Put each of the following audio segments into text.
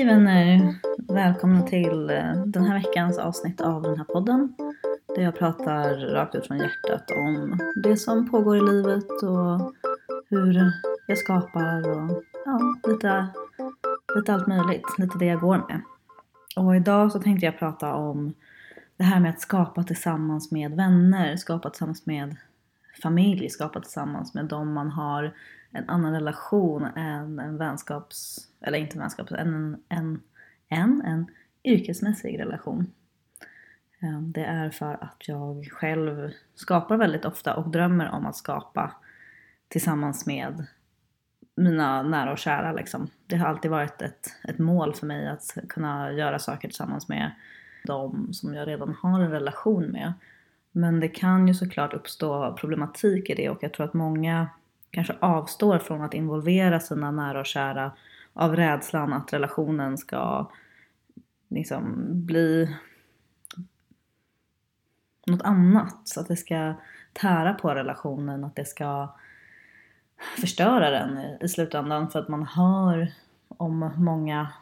Hej vänner! Välkomna till eh, den här veckans avsnitt av den här podden. Där jag pratar rakt ut från hjärtat om det som pågår i livet och hur jag skapar och ja, lite, lite allt möjligt. Lite det jag går med. Och idag så tänkte jag prata om det här med att skapa tillsammans med vänner, skapa tillsammans med familj, skapa tillsammans med dem man har en annan relation än en vänskaps, eller inte vänskap, en, en, en, en yrkesmässig relation. Ehm, det är för att jag själv skapar väldigt ofta och drömmer om att skapa tillsammans med mina nära och kära. Liksom. Det har alltid varit ett, ett mål för mig att kunna göra saker tillsammans med de som jag redan har en relation med. Men det kan ju såklart uppstå problematik i det och jag tror att många kanske avstår från att involvera sina nära och kära av rädslan att relationen ska liksom bli något annat. Så att det ska tära på relationen, att det ska förstöra den i slutändan för att man hör om många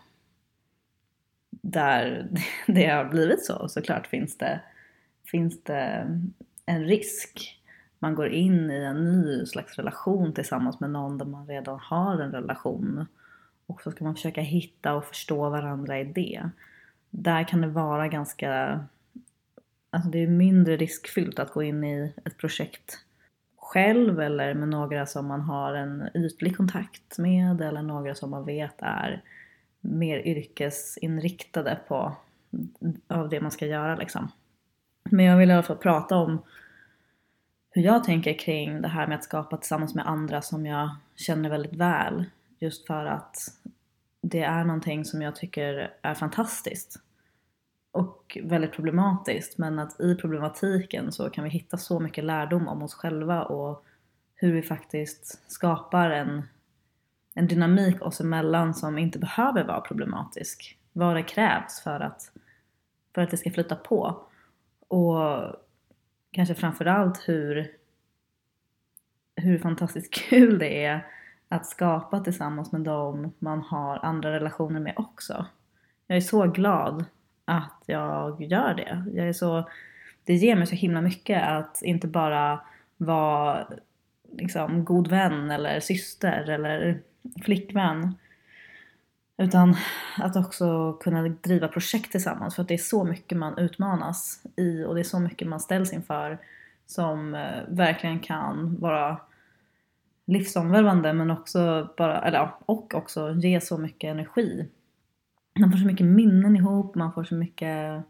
där det har blivit så. Såklart finns det, finns det en risk man går in i en ny slags relation tillsammans med någon där man redan har en relation. Och så ska man försöka hitta och förstå varandra i det. Där kan det vara ganska, alltså det är mindre riskfyllt att gå in i ett projekt själv eller med några som man har en ytlig kontakt med eller några som man vet är mer yrkesinriktade på av det man ska göra liksom. Men jag vill i alla fall prata om hur jag tänker kring det här med att skapa tillsammans med andra som jag känner väldigt väl. Just för att det är någonting som jag tycker är fantastiskt. Och väldigt problematiskt men att i problematiken så kan vi hitta så mycket lärdom om oss själva och hur vi faktiskt skapar en, en dynamik oss emellan som inte behöver vara problematisk. Vad det krävs för att, för att det ska flyta på. Och kanske framförallt hur, hur fantastiskt kul det är att skapa tillsammans med dem man har andra relationer med också. Jag är så glad att jag gör det. Jag är så, det ger mig så himla mycket att inte bara vara liksom, god vän eller syster eller flickvän utan att också kunna driva projekt tillsammans för att det är så mycket man utmanas i och det är så mycket man ställs inför som eh, verkligen kan vara livsomvälvande men också bara, eller och också ge så mycket energi. Man får så mycket minnen ihop, man får så mycket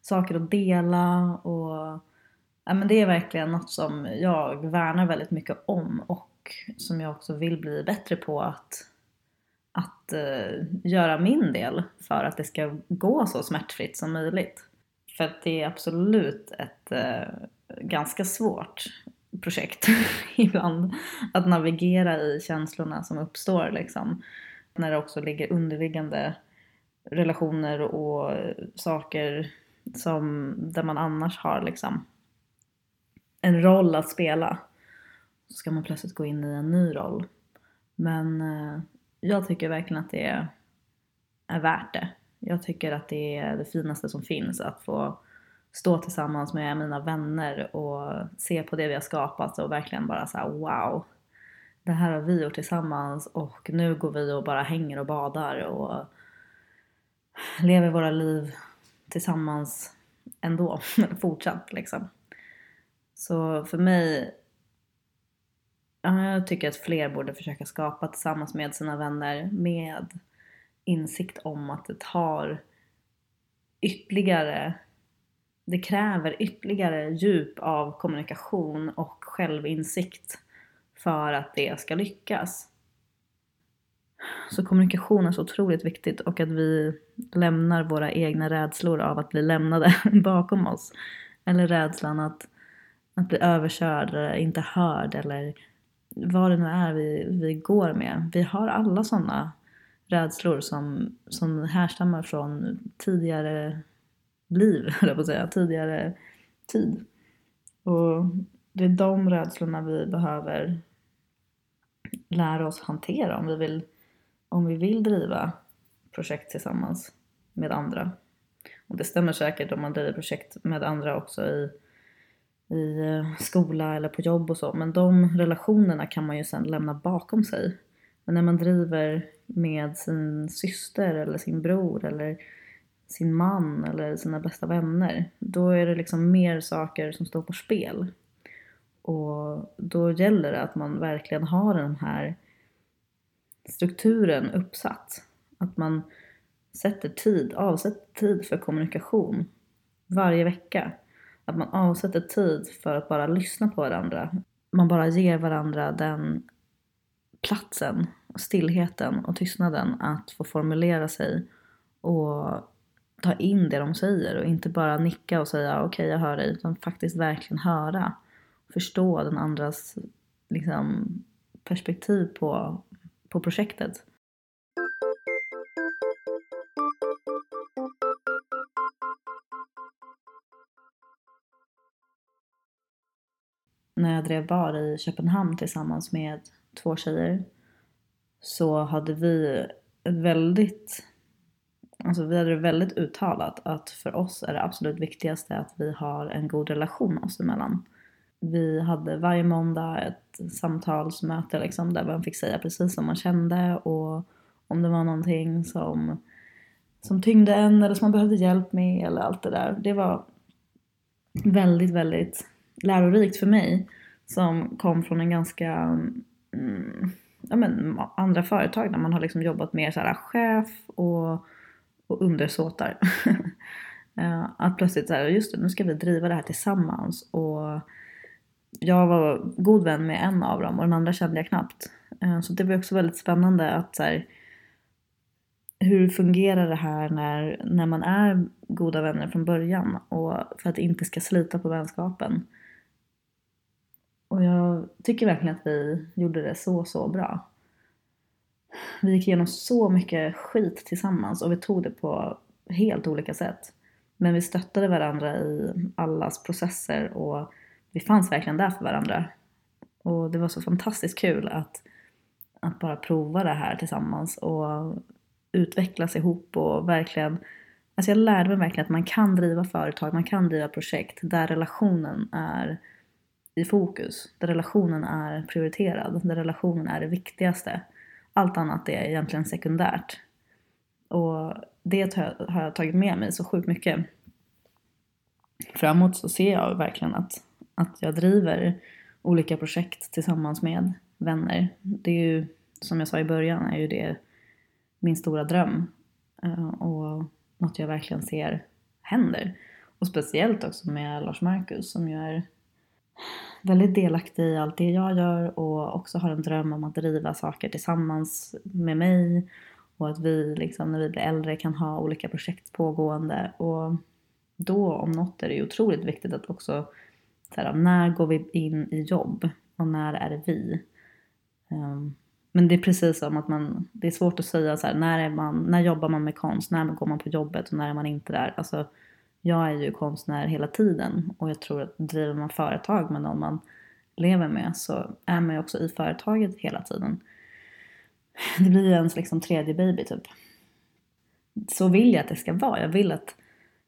saker att dela och ja, men det är verkligen något som jag värnar väldigt mycket om och som jag också vill bli bättre på att att uh, göra min del för att det ska gå så smärtfritt som möjligt. För att det är absolut ett uh, ganska svårt projekt ibland att navigera i känslorna som uppstår liksom. När det också ligger underliggande relationer och saker som, där man annars har liksom en roll att spela. Så ska man plötsligt gå in i en ny roll. Men eh, jag tycker verkligen att det är, är värt det. Jag tycker att det är det finaste som finns att få stå tillsammans med mina vänner och se på det vi har skapat och verkligen bara såhär wow. Det här har vi gjort tillsammans och nu går vi och bara hänger och badar och lever våra liv tillsammans ändå, fortsatt liksom. Så för mig jag tycker att fler borde försöka skapa tillsammans med sina vänner med insikt om att det tar ytterligare det kräver ytterligare djup av kommunikation och självinsikt för att det ska lyckas. Så kommunikation är så otroligt viktigt och att vi lämnar våra egna rädslor av att bli lämnade bakom oss. Eller rädslan att, att bli överkörd eller inte hörd eller vad det nu är vi, vi går med. Vi har alla sådana rädslor som, som härstammar från tidigare liv, eller på att säga, tidigare tid. Och det är de rädslorna vi behöver lära oss hantera om vi vill, om vi vill driva projekt tillsammans med andra. Och det stämmer säkert om man driver projekt med andra också i, i eh, skola eller på jobb och så. Men de relationerna kan man ju sen lämna bakom sig. Men när man driver med sin syster eller sin bror eller sin man eller sina bästa vänner, då är det liksom mer saker som står på spel. Och då gäller det att man verkligen har den här strukturen uppsatt. Att man sätter tid, avsätter tid för kommunikation varje vecka. Att man avsätter tid för att bara lyssna på varandra. Man bara ger varandra den platsen, stillheten och tystnaden att få formulera sig och ta in det de säger och inte bara nicka och säga okej okay, jag hör dig utan faktiskt verkligen höra. Förstå den andras liksom, perspektiv på, på projektet. När jag drev bar i Köpenhamn tillsammans med två tjejer så hade vi ett väldigt Alltså vi hade det väldigt uttalat att för oss är det absolut viktigaste att vi har en god relation oss emellan. Vi hade varje måndag ett samtalsmöte liksom där man fick säga precis som man kände och om det var någonting som, som tyngde en eller som man behövde hjälp med eller allt det där. Det var väldigt, väldigt lärorikt för mig som kom från en ganska mm, ja, men, andra företag där man har liksom jobbat mer så här chef och och undersåtar. Eh, att plötsligt såhär, just det, nu ska vi driva det här tillsammans. Och jag var god vän med en av dem och den andra kände jag knappt. Eh, så det var också väldigt spännande att så här, hur fungerar det här när, när man är goda vänner från början och för att det inte ska slita på vänskapen. Och jag tycker verkligen att vi gjorde det så, så bra vi gick igenom så mycket skit tillsammans och vi tog det på helt olika sätt. Men vi stöttade varandra i allas processer och vi fanns verkligen där för varandra. Och det var så fantastiskt kul att, att bara prova det här tillsammans och utvecklas ihop och verkligen Alltså jag lärde mig verkligen att man kan driva företag, man kan driva projekt där relationen är i fokus, där relationen är prioriterad, där relationen är det viktigaste. Allt annat är egentligen sekundärt. Och det har jag tagit med mig så sjukt mycket. Framåt så ser jag verkligen att, att jag driver olika projekt tillsammans med vänner. Det är ju, som jag sa i början, är ju det min stora dröm. Eh, och något jag verkligen ser händer. Och speciellt också med Lars Marcus som ju är väldigt delaktig i allt det jag gör och också har en dröm om att driva saker tillsammans med mig och att vi liksom när vi blir äldre kan ha olika projekt pågående och då om något är det ju otroligt viktigt att också så här, när går vi in i jobb och när är det vi? Um, men det är precis som att man, det är svårt att säga så här, när, är man, när jobbar man med konst, när går man på jobbet och när är man inte där? Alltså, jag är ju konstnär hela tiden och jag tror att driver man företag med någon man lever med så är man ju också i företaget hela tiden. Det blir ju ens liksom tredje baby typ. Så vill jag att det ska vara. Jag vill att,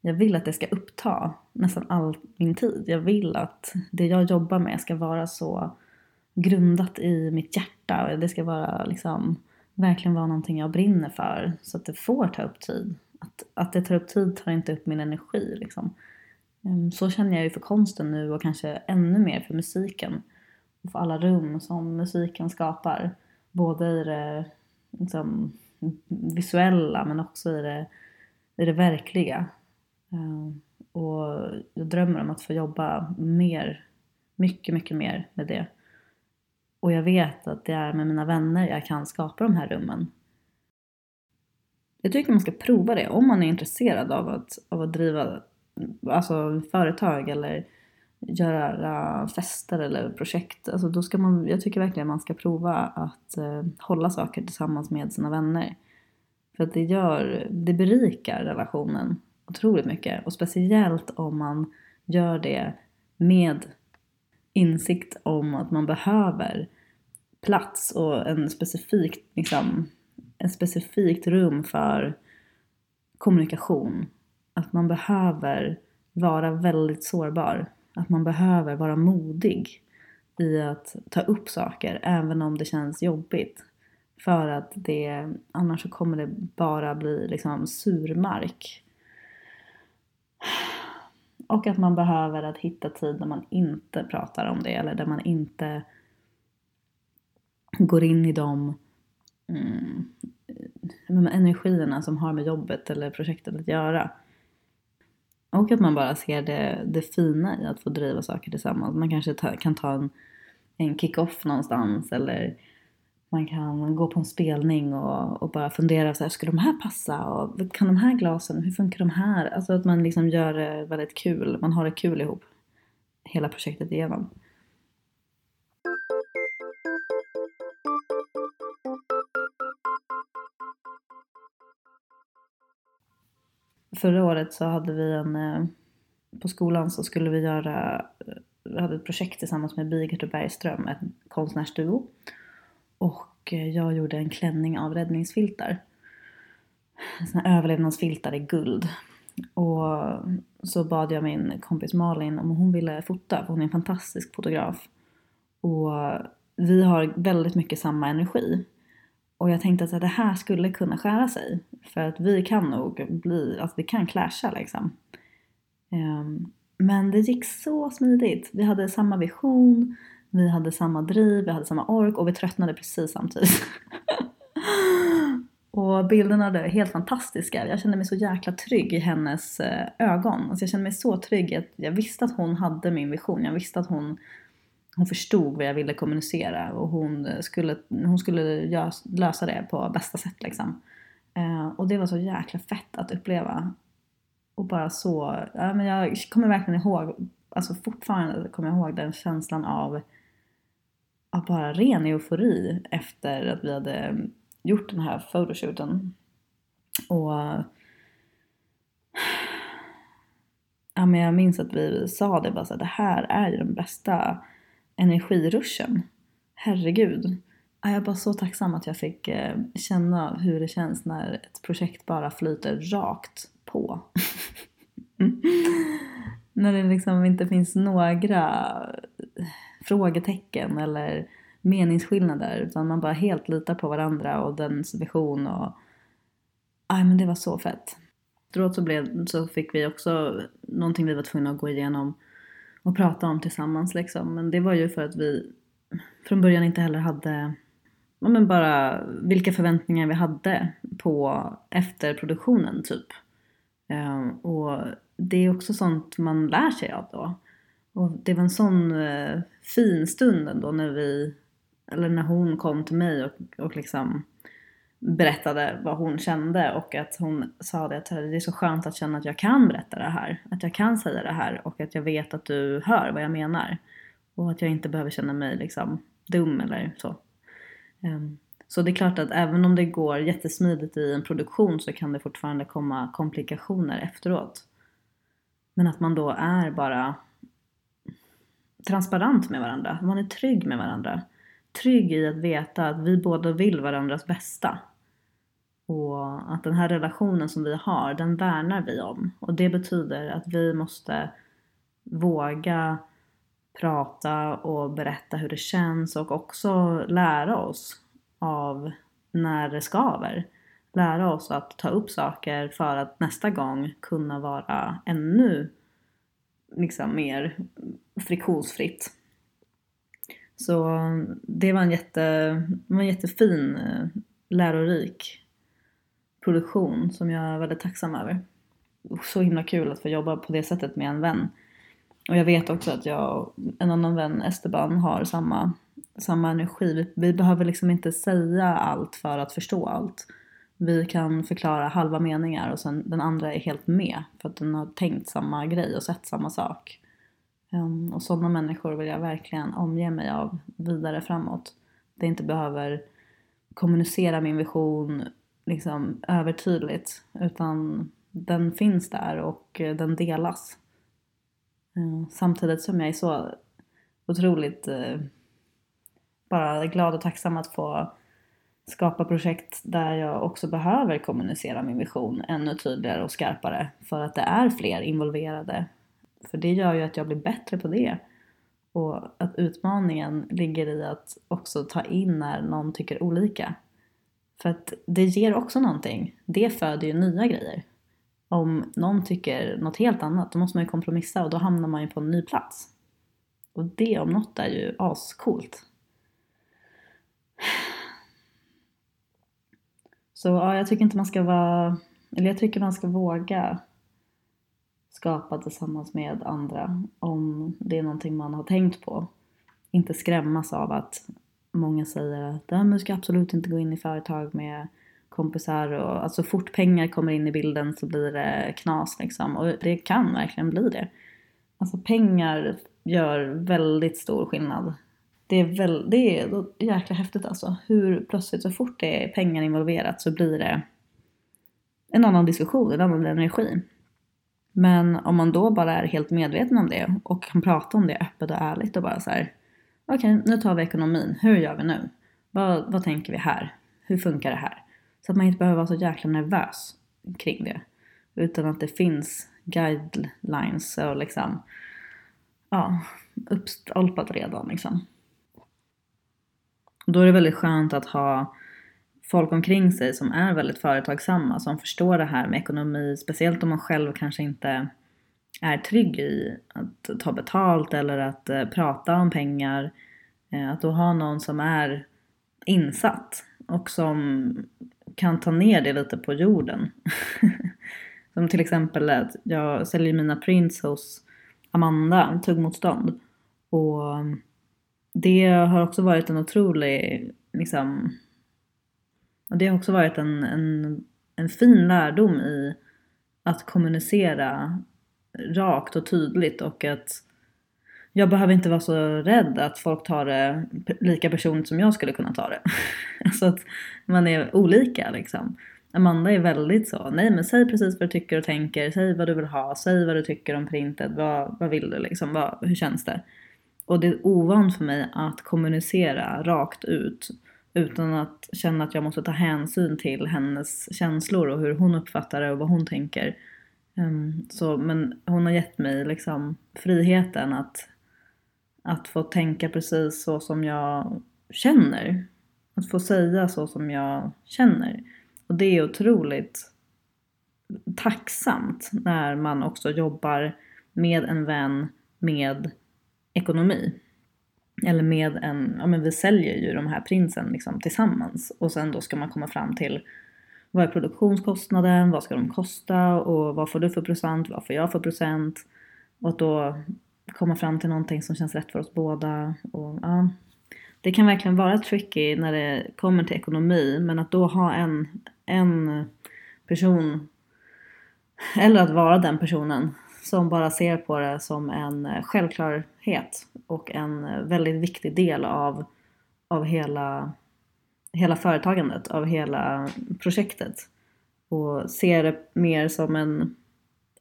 jag vill att det ska uppta nästan all min tid. Jag vill att det jag jobbar med ska vara så grundat i mitt hjärta det ska vara liksom verkligen vara någonting jag brinner för så att det får ta upp tid att, det tar upp tid tar inte upp min energi. Liksom. Ehm, så känner jag ju för konsten nu och kanske ännu mer för musiken. Och för alla rum som musiken skapar. Både i det liksom, visuella men också i det, i det verkliga. Ehm, och jag drömmer om att få jobba mer, mycket, mycket mer med det. Och jag vet att det är med mina vänner jag kan skapa de här rummen. Jag tycker man ska prova det om man är intresserad av att, av att driva alltså, företag eller göra fester eller projekt. Alltså, då ska man, jag tycker verkligen man ska prova att eh, hålla saker tillsammans med sina vänner. För att det gör, det berikar relationen otroligt mycket. Och speciellt om man gör det med insikt om att man behöver plats och en specifik liksom, ett specifikt rum för kommunikation. Att man behöver vara väldigt sårbar. Att man behöver vara modig i att ta upp saker även om det känns jobbigt. För att det, annars så kommer det bara bli liksom surmark. Och att man behöver att hitta tid när man inte pratar om det eller där man inte går in i de mm, energierna som har med jobbet eller projektet att göra. Och att man bara ser det, det fina i att få driva saker tillsammans. Man kanske ta, kan ta en, en kick-off någonstans eller man kan gå på en spelning och, och bara fundera så här, skulle de här passa? Och kan de här glasen, hur funkar de här? Alltså att man liksom gör det väldigt kul, man har det kul ihop hela projektet igenom. Förra året så hade vi en, eh, på skolan så skulle vi göra, vi hade ett projekt tillsammans med Bigert och Bergström, en konstnärsduo. Och eh, jag gjorde en klänning av räddningsfiltar. Såna överlevnadsfiltar i guld. Och så bad jag min kompis Malin om hon ville fota, för hon är en fantastisk fotograf. Och vi har väldigt mycket samma energi. Och jag tänkte att det här skulle kunna skära sig. För att vi kan nog bli, alltså det kan clasha liksom. Ehm, men det gick så smidigt. Vi hade samma vision, vi hade samma driv, vi hade samma ork och vi tröttnade precis samtidigt. och bilderna var helt fantastiska. Jag kände mig så jäkla trygg i hennes eh, ögon. Alltså jag kände mig så trygg att jag visste att hon hade min vision. Jag visste att hon, hon förstod vad jag ville kommunicera och hon skulle, hon skulle lösa det på bästa sätt liksom. Eh, och det var så jäkla fett att uppleva. Och bara så, ja, men jag kommer verkligen ihåg, alltså fortfarande kommer jag ihåg den känslan av av bara ren eufori efter att vi hade gjort den här photoshooten. Och ja, men jag minns att vi sa det bara så här, det här är ju den bästa energiruschen. Herregud. Jag är bara så tacksam att jag fick eh, känna hur det känns när ett projekt bara flyter rakt på. när det liksom inte finns några eh, frågetecken eller meningsskillnader utan man bara helt litar på varandra och dens vision och aj men det var så fett. Efteråt så, blev, så fick vi också någonting vi var tvungna att gå igenom och prata om tillsammans liksom. Men det var ju för att vi från början inte heller hade ja, men bara vilka förväntningar vi hade på efterproduktionen typ. Ehm, och det är också sånt man lär sig av då. Och det var en sån eh, fin stund ändå när vi, eller när hon kom till mig och, och liksom berättade vad hon kände och att hon sa det att det är så skönt att känna att jag kan berätta det här. Att jag kan säga det här och att jag vet att du hör vad jag menar. Och att jag inte behöver känna mig liksom dum eller så. Ehm, så det är klart att även om det går jättesmidigt i en produktion så kan det fortfarande komma komplikationer efteråt. Men att man då är bara transparent med varandra. Man är trygg med varandra. Trygg i att veta att vi båda vill varandras bästa. Och att den här relationen som vi har, den värnar vi om. Och det betyder att vi måste våga prata och berätta hur det känns och också lära oss av när det skaver. Lära oss att ta upp saker för att nästa gång kunna vara ännu liksom mer friktionsfritt. Så det var en, jätte, var en jättefin, eh, lärorik produktion som jag är väldigt tacksam över. Så himla kul att få jobba på det sättet med en vän. Och jag vet också att jag och en annan vän, Esteban, har samma, samma energi. Vi, vi behöver liksom inte säga allt för att förstå allt. Vi kan förklara halva meningar och sen den andra är helt med för att den har tänkt samma grej och sett samma sak. Um, och sådana människor vill jag verkligen omge mig av vidare framåt. Det inte behöver kommunicera min vision liksom övertydligt utan den finns där och eh, den delas. Eh, samtidigt som jag är så otroligt eh, bara glad och tacksam att få skapa projekt där jag också behöver kommunicera min vision ännu tydligare och skarpare för att det är fler involverade. För det gör ju att jag blir bättre på det. Och att utmaningen ligger i att också ta in när någon tycker olika. För att det ger också någonting. Det föder ju nya grejer. Om någon tycker något helt annat då måste man ju kompromissa och då hamnar man ju på en ny plats. Och det om något är ju ascoolt. Så ja, jag tycker inte man ska vara, eller jag tycker man ska våga skapa tillsammans med andra om det är någonting man har tänkt på. Inte skrämmas av att många säger att du ska absolut inte gå in i företag med kompisar och alltså fort pengar kommer in i bilden så blir det knas liksom och det kan verkligen bli det. Alltså pengar gör väldigt stor skillnad. Det är, väl, det är jäkla häftigt alltså. Hur plötsligt så fort det är pengar involverat så blir det en annan diskussion, en annan energi. Men om man då bara är helt medveten om det och kan prata om det öppet och ärligt och bara så här. Okej, okay, nu tar vi ekonomin. Hur gör vi nu? Vad, vad tänker vi här? Hur funkar det här? Så att man inte behöver vara så jäkla nervös kring det. Utan att det finns guidelines och liksom ja, uppstolpat redan liksom. Då är det väldigt skönt att ha folk omkring sig som är väldigt företagsamma, som förstår det här med ekonomi, speciellt om man själv kanske inte är trygg i att ta betalt eller att eh, prata om pengar. Eh, att då ha någon som är insatt och som kan ta ner det lite på jorden. som till exempel att jag säljer mina prints hos Amanda, tuggmotstånd. Och det har också varit en otrolig, liksom, och det har också varit en, en, en fin lärdom i att kommunicera rakt och tydligt och att jag behöver inte vara så rädd att folk tar det lika personligt som jag skulle kunna ta det. alltså att man är olika liksom. Amanda är väldigt så, nej men säg precis vad du tycker och tänker, säg vad du vill ha, säg vad du tycker om printet, vad, vad vill du liksom, vad, hur känns det? Och det är ovant för mig att kommunicera rakt ut utan att känna att jag måste ta hänsyn till hennes känslor och hur hon uppfattar det och vad hon tänker. Um, så, men hon har gett mig liksom friheten att, att få tänka precis så som jag känner. Att få säga så som jag känner. Och det är otroligt tacksamt när man också jobbar med en vän med ekonomi. Eller med en, ja men vi säljer ju de här prinsen liksom tillsammans och sen då ska man komma fram till vad är produktionskostnaden, vad ska de kosta och vad får du för procent, vad får jag för procent? Och att då komma fram till någonting som känns rätt för oss båda. Och, ja, det kan verkligen vara tricky när det kommer till ekonomi men att då ha en, en person eller att vara den personen som bara ser på det som en självklarhet och en väldigt viktig del av, av hela, hela företagandet, av hela projektet. Och ser det mer som en,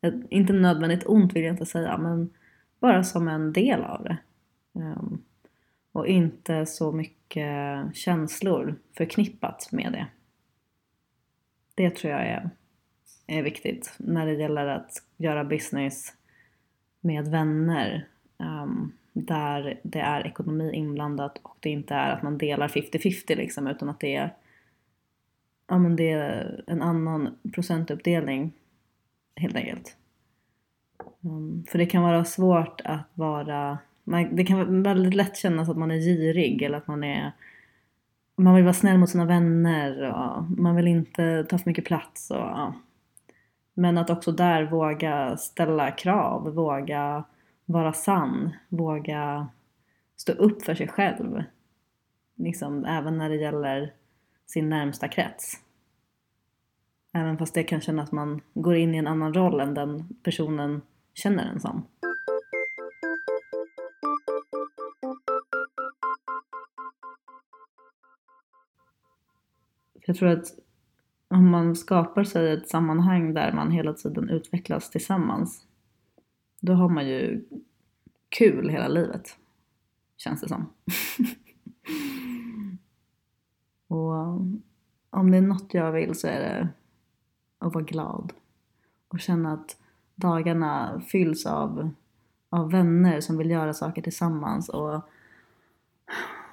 ett, inte nödvändigt ont vill jag inte säga, men bara som en del av det. Um, och inte så mycket känslor förknippat med det. Det tror jag är är viktigt när det gäller att göra business med vänner um, där det är ekonomi inblandat och det inte är att man delar 50-50 liksom utan att det är, ja, men det är en annan procentuppdelning helt enkelt. Um, för det kan vara svårt att vara, man, det kan väldigt lätt kännas att man är girig eller att man är man vill vara snäll mot sina vänner och man vill inte ta för mycket plats och ja. Men att också där våga ställa krav, våga vara sann, våga stå upp för sig själv. Liksom, även när det gäller sin närmsta krets. Även fast det kan kännas att man går in i en annan roll än den personen känner en som. Jag tror att om man skapar sig ett sammanhang där man hela tiden utvecklas tillsammans, då har man ju kul hela livet. Känns det som. och eh, om det är något jag vill så är det att vara glad. Och känna att dagarna fylls av, av vänner som vill göra saker tillsammans och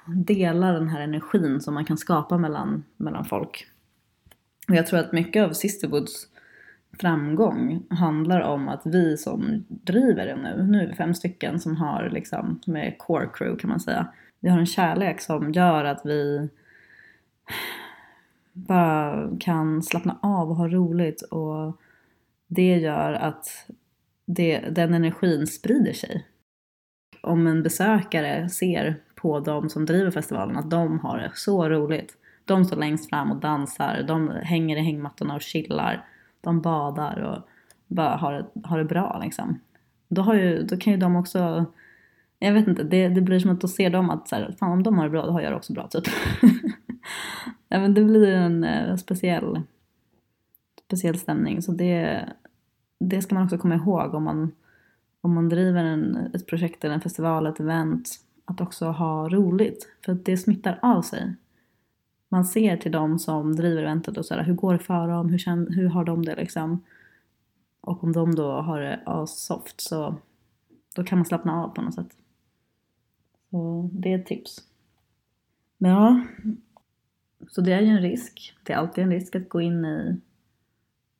dela den här energin som man kan skapa mellan, mellan folk. Och jag tror att mycket av Sisterwoods framgång handlar om att vi som driver det nu, nu är vi fem stycken som har liksom, som är core crew kan man säga. Vi har en kärlek som gör att vi bara kan slappna av och ha roligt och det gör att det, den energin sprider sig. Om en besökare ser på de som driver festivalen att de har det så roligt. De står längst fram och dansar, de hänger i hängmattorna och chillar, de badar och bara har det, har det bra liksom. Då, har ju, då kan ju de också, jag vet inte, det, det blir som att då ser de att så här, fan om de har det bra då har jag det också bra typ. ja, men det blir en eh, speciell, speciell stämning så det, det ska man också komma ihåg om man, om man driver en, ett projekt eller en festival, ett event, att också ha roligt. För att det smittar av sig. Man ser till de som driver eventet och sådär, hur går det för dem, hur, känner, hur har de det liksom? Och om de då har det soft så då kan man slappna av på något sätt. Så det är ett tips. Men ja, så det är ju en risk. Det är alltid en risk att gå in i,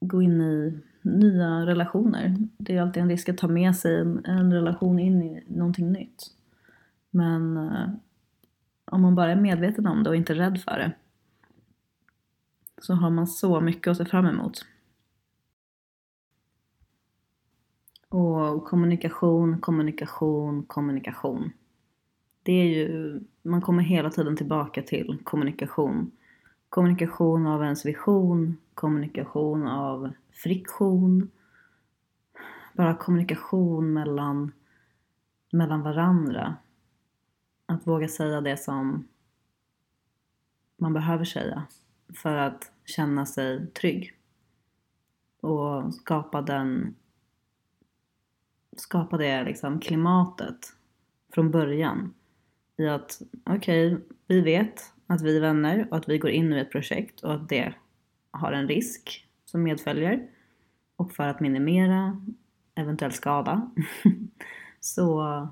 gå in i nya relationer. Det är alltid en risk att ta med sig en, en relation in i någonting nytt. Men eh, om man bara är medveten om det och inte rädd för det så har man så mycket att se fram emot. Och kommunikation, kommunikation, kommunikation. Det är ju, man kommer hela tiden tillbaka till kommunikation. Kommunikation av ens vision, kommunikation av friktion. Bara kommunikation mellan, mellan varandra. Att våga säga det som man behöver säga för att känna sig trygg. Och skapa den skapa det liksom klimatet från början. I att okej, okay, vi vet att vi är vänner och att vi går in i ett projekt och att det har en risk som medföljer. Och för att minimera eventuell skada så,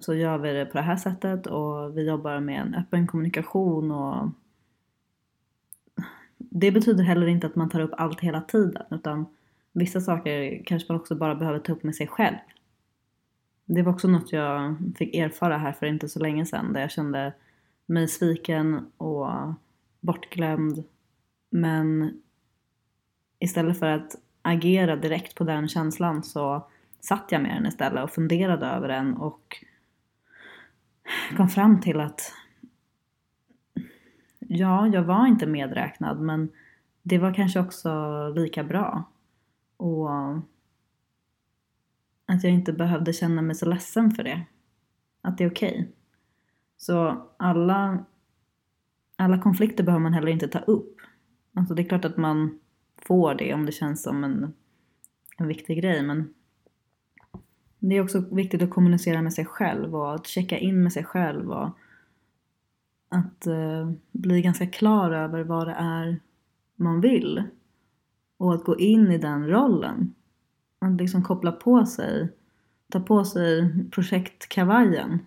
så gör vi det på det här sättet och vi jobbar med en öppen kommunikation och det betyder heller inte att man tar upp allt hela tiden utan vissa saker kanske man också bara behöver ta upp med sig själv. Det var också något jag fick erfara här för inte så länge sedan där jag kände mig sviken och bortglömd. Men istället för att agera direkt på den känslan så satt jag med den istället och funderade över den och kom fram till att ja, jag var inte medräknad men det var kanske också lika bra. Och att jag inte behövde känna mig så ledsen för det. Att det är okej. Okay. Så alla, alla konflikter behöver man heller inte ta upp. Alltså det är klart att man får det om det känns som en, en viktig grej men det är också viktigt att kommunicera med sig själv och att checka in med sig själv och att eh, bli ganska klar över vad det är man vill och att gå in i den rollen. Att liksom koppla på sig, ta på sig projektkavajen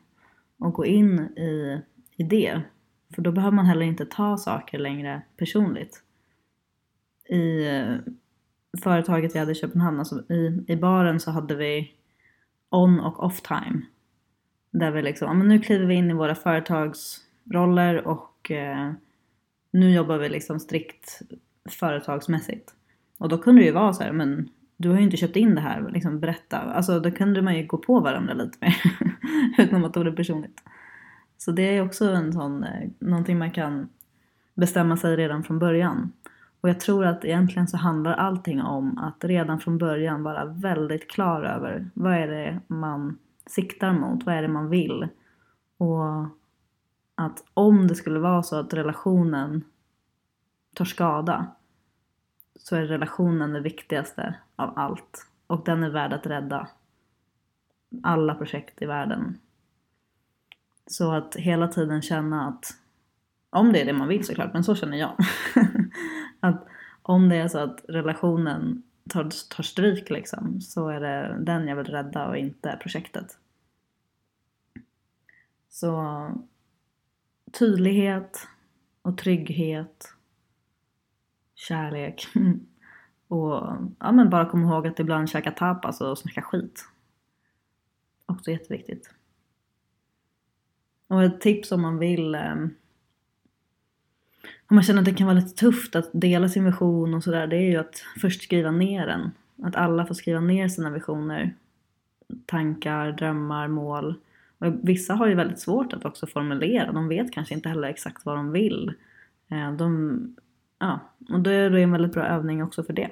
och gå in i, i det. För då behöver man heller inte ta saker längre personligt. I eh, företaget vi hade i Köpenhamn, alltså i, i baren så hade vi on och off time. Där vi liksom, ja men nu kliver vi in i våra företags roller och eh, nu jobbar vi liksom strikt företagsmässigt. Och då kunde det ju vara så här, men du har ju inte köpt in det här, liksom berätta. Alltså då kunde man ju gå på varandra lite mer utan att ta det personligt. Så det är också en sån, eh, någonting man kan bestämma sig redan från början. Och jag tror att egentligen så handlar allting om att redan från början vara väldigt klar över vad är det man siktar mot, vad är det man vill. Och att om det skulle vara så att relationen tar skada så är relationen det viktigaste av allt. Och den är värd att rädda. Alla projekt i världen. Så att hela tiden känna att Om det är det man vill såklart, men så känner jag. att om det är så att relationen tar, tar stryk liksom, så är det den jag vill rädda och inte projektet. Så tydlighet och trygghet, kärlek och ja, men bara komma ihåg att ibland käka tapas och snacka skit. Också jätteviktigt. Och ett tips om man vill eh, om man känner att det kan vara lite tufft att dela sin vision och sådär, det är ju att först skriva ner den. Att alla får skriva ner sina visioner, tankar, drömmar, mål. Och vissa har ju väldigt svårt att också formulera, de vet kanske inte heller exakt vad de vill. Eh, de, ja, och då är det en väldigt bra övning också för det.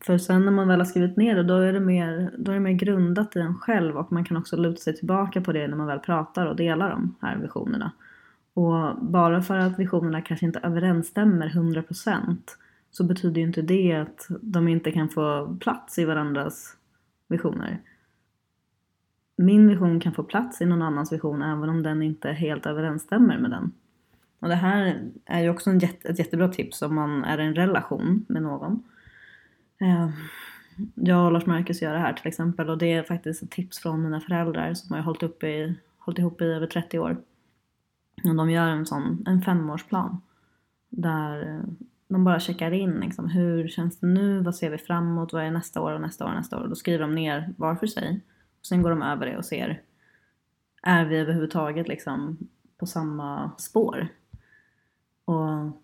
För sen när man väl har skrivit ner det, då är det mer, då är det mer grundat i en själv och man kan också luta sig tillbaka på det när man väl pratar och delar de här visionerna. Och bara för att visionerna kanske inte överensstämmer 100% så betyder ju inte det att de inte kan få plats i varandras visioner. Min vision kan få plats i någon annans vision även om den inte helt överensstämmer med den. Och det här är ju också ett jättebra tips om man är i en relation med någon. Ehm, jag och Lars Marcus gör det här till exempel och det är faktiskt ett tips från mina föräldrar som har hållit, upp i, hållit ihop i över 30 år. Och de gör en sån, en femårsplan. Där eh, de bara checkar in liksom, hur känns det nu, vad ser vi framåt, vad är nästa år och nästa år och nästa år. Då skriver de ner var för sig. Och sen går de över det och ser, är vi överhuvudtaget liksom på samma spår? Och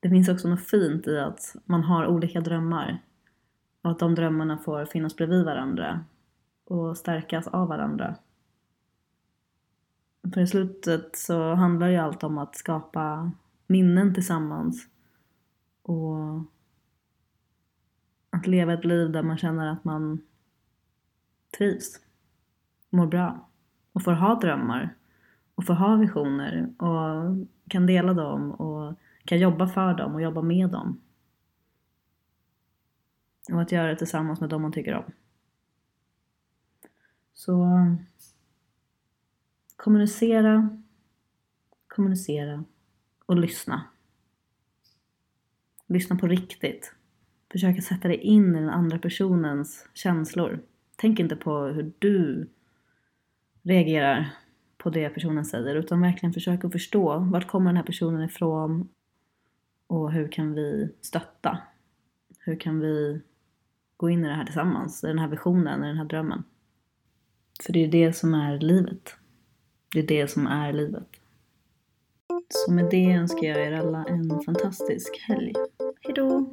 det finns också något fint i att man har olika drömmar. Och att de drömmarna får finnas bredvid varandra och stärkas av varandra. För i slutet så handlar ju allt om att skapa minnen tillsammans och att leva ett liv där man känner att man trivs, mår bra och får ha drömmar och får ha visioner och kan dela dem och kan jobba för dem och jobba med dem. Och att göra det tillsammans med dem man tycker om. Så kommunicera, kommunicera och lyssna. Lyssna på riktigt. Försöka sätta dig in i den andra personens känslor. Tänk inte på hur du reagerar på det personen säger utan verkligen försök att förstå vart kommer den här personen ifrån och hur kan vi stötta? Hur kan vi gå in i det här tillsammans, i den här visionen, i den här drömmen? För det är det som är livet. Det är det som är livet. Så med det önskar jag er alla en fantastisk helg. Hejdå!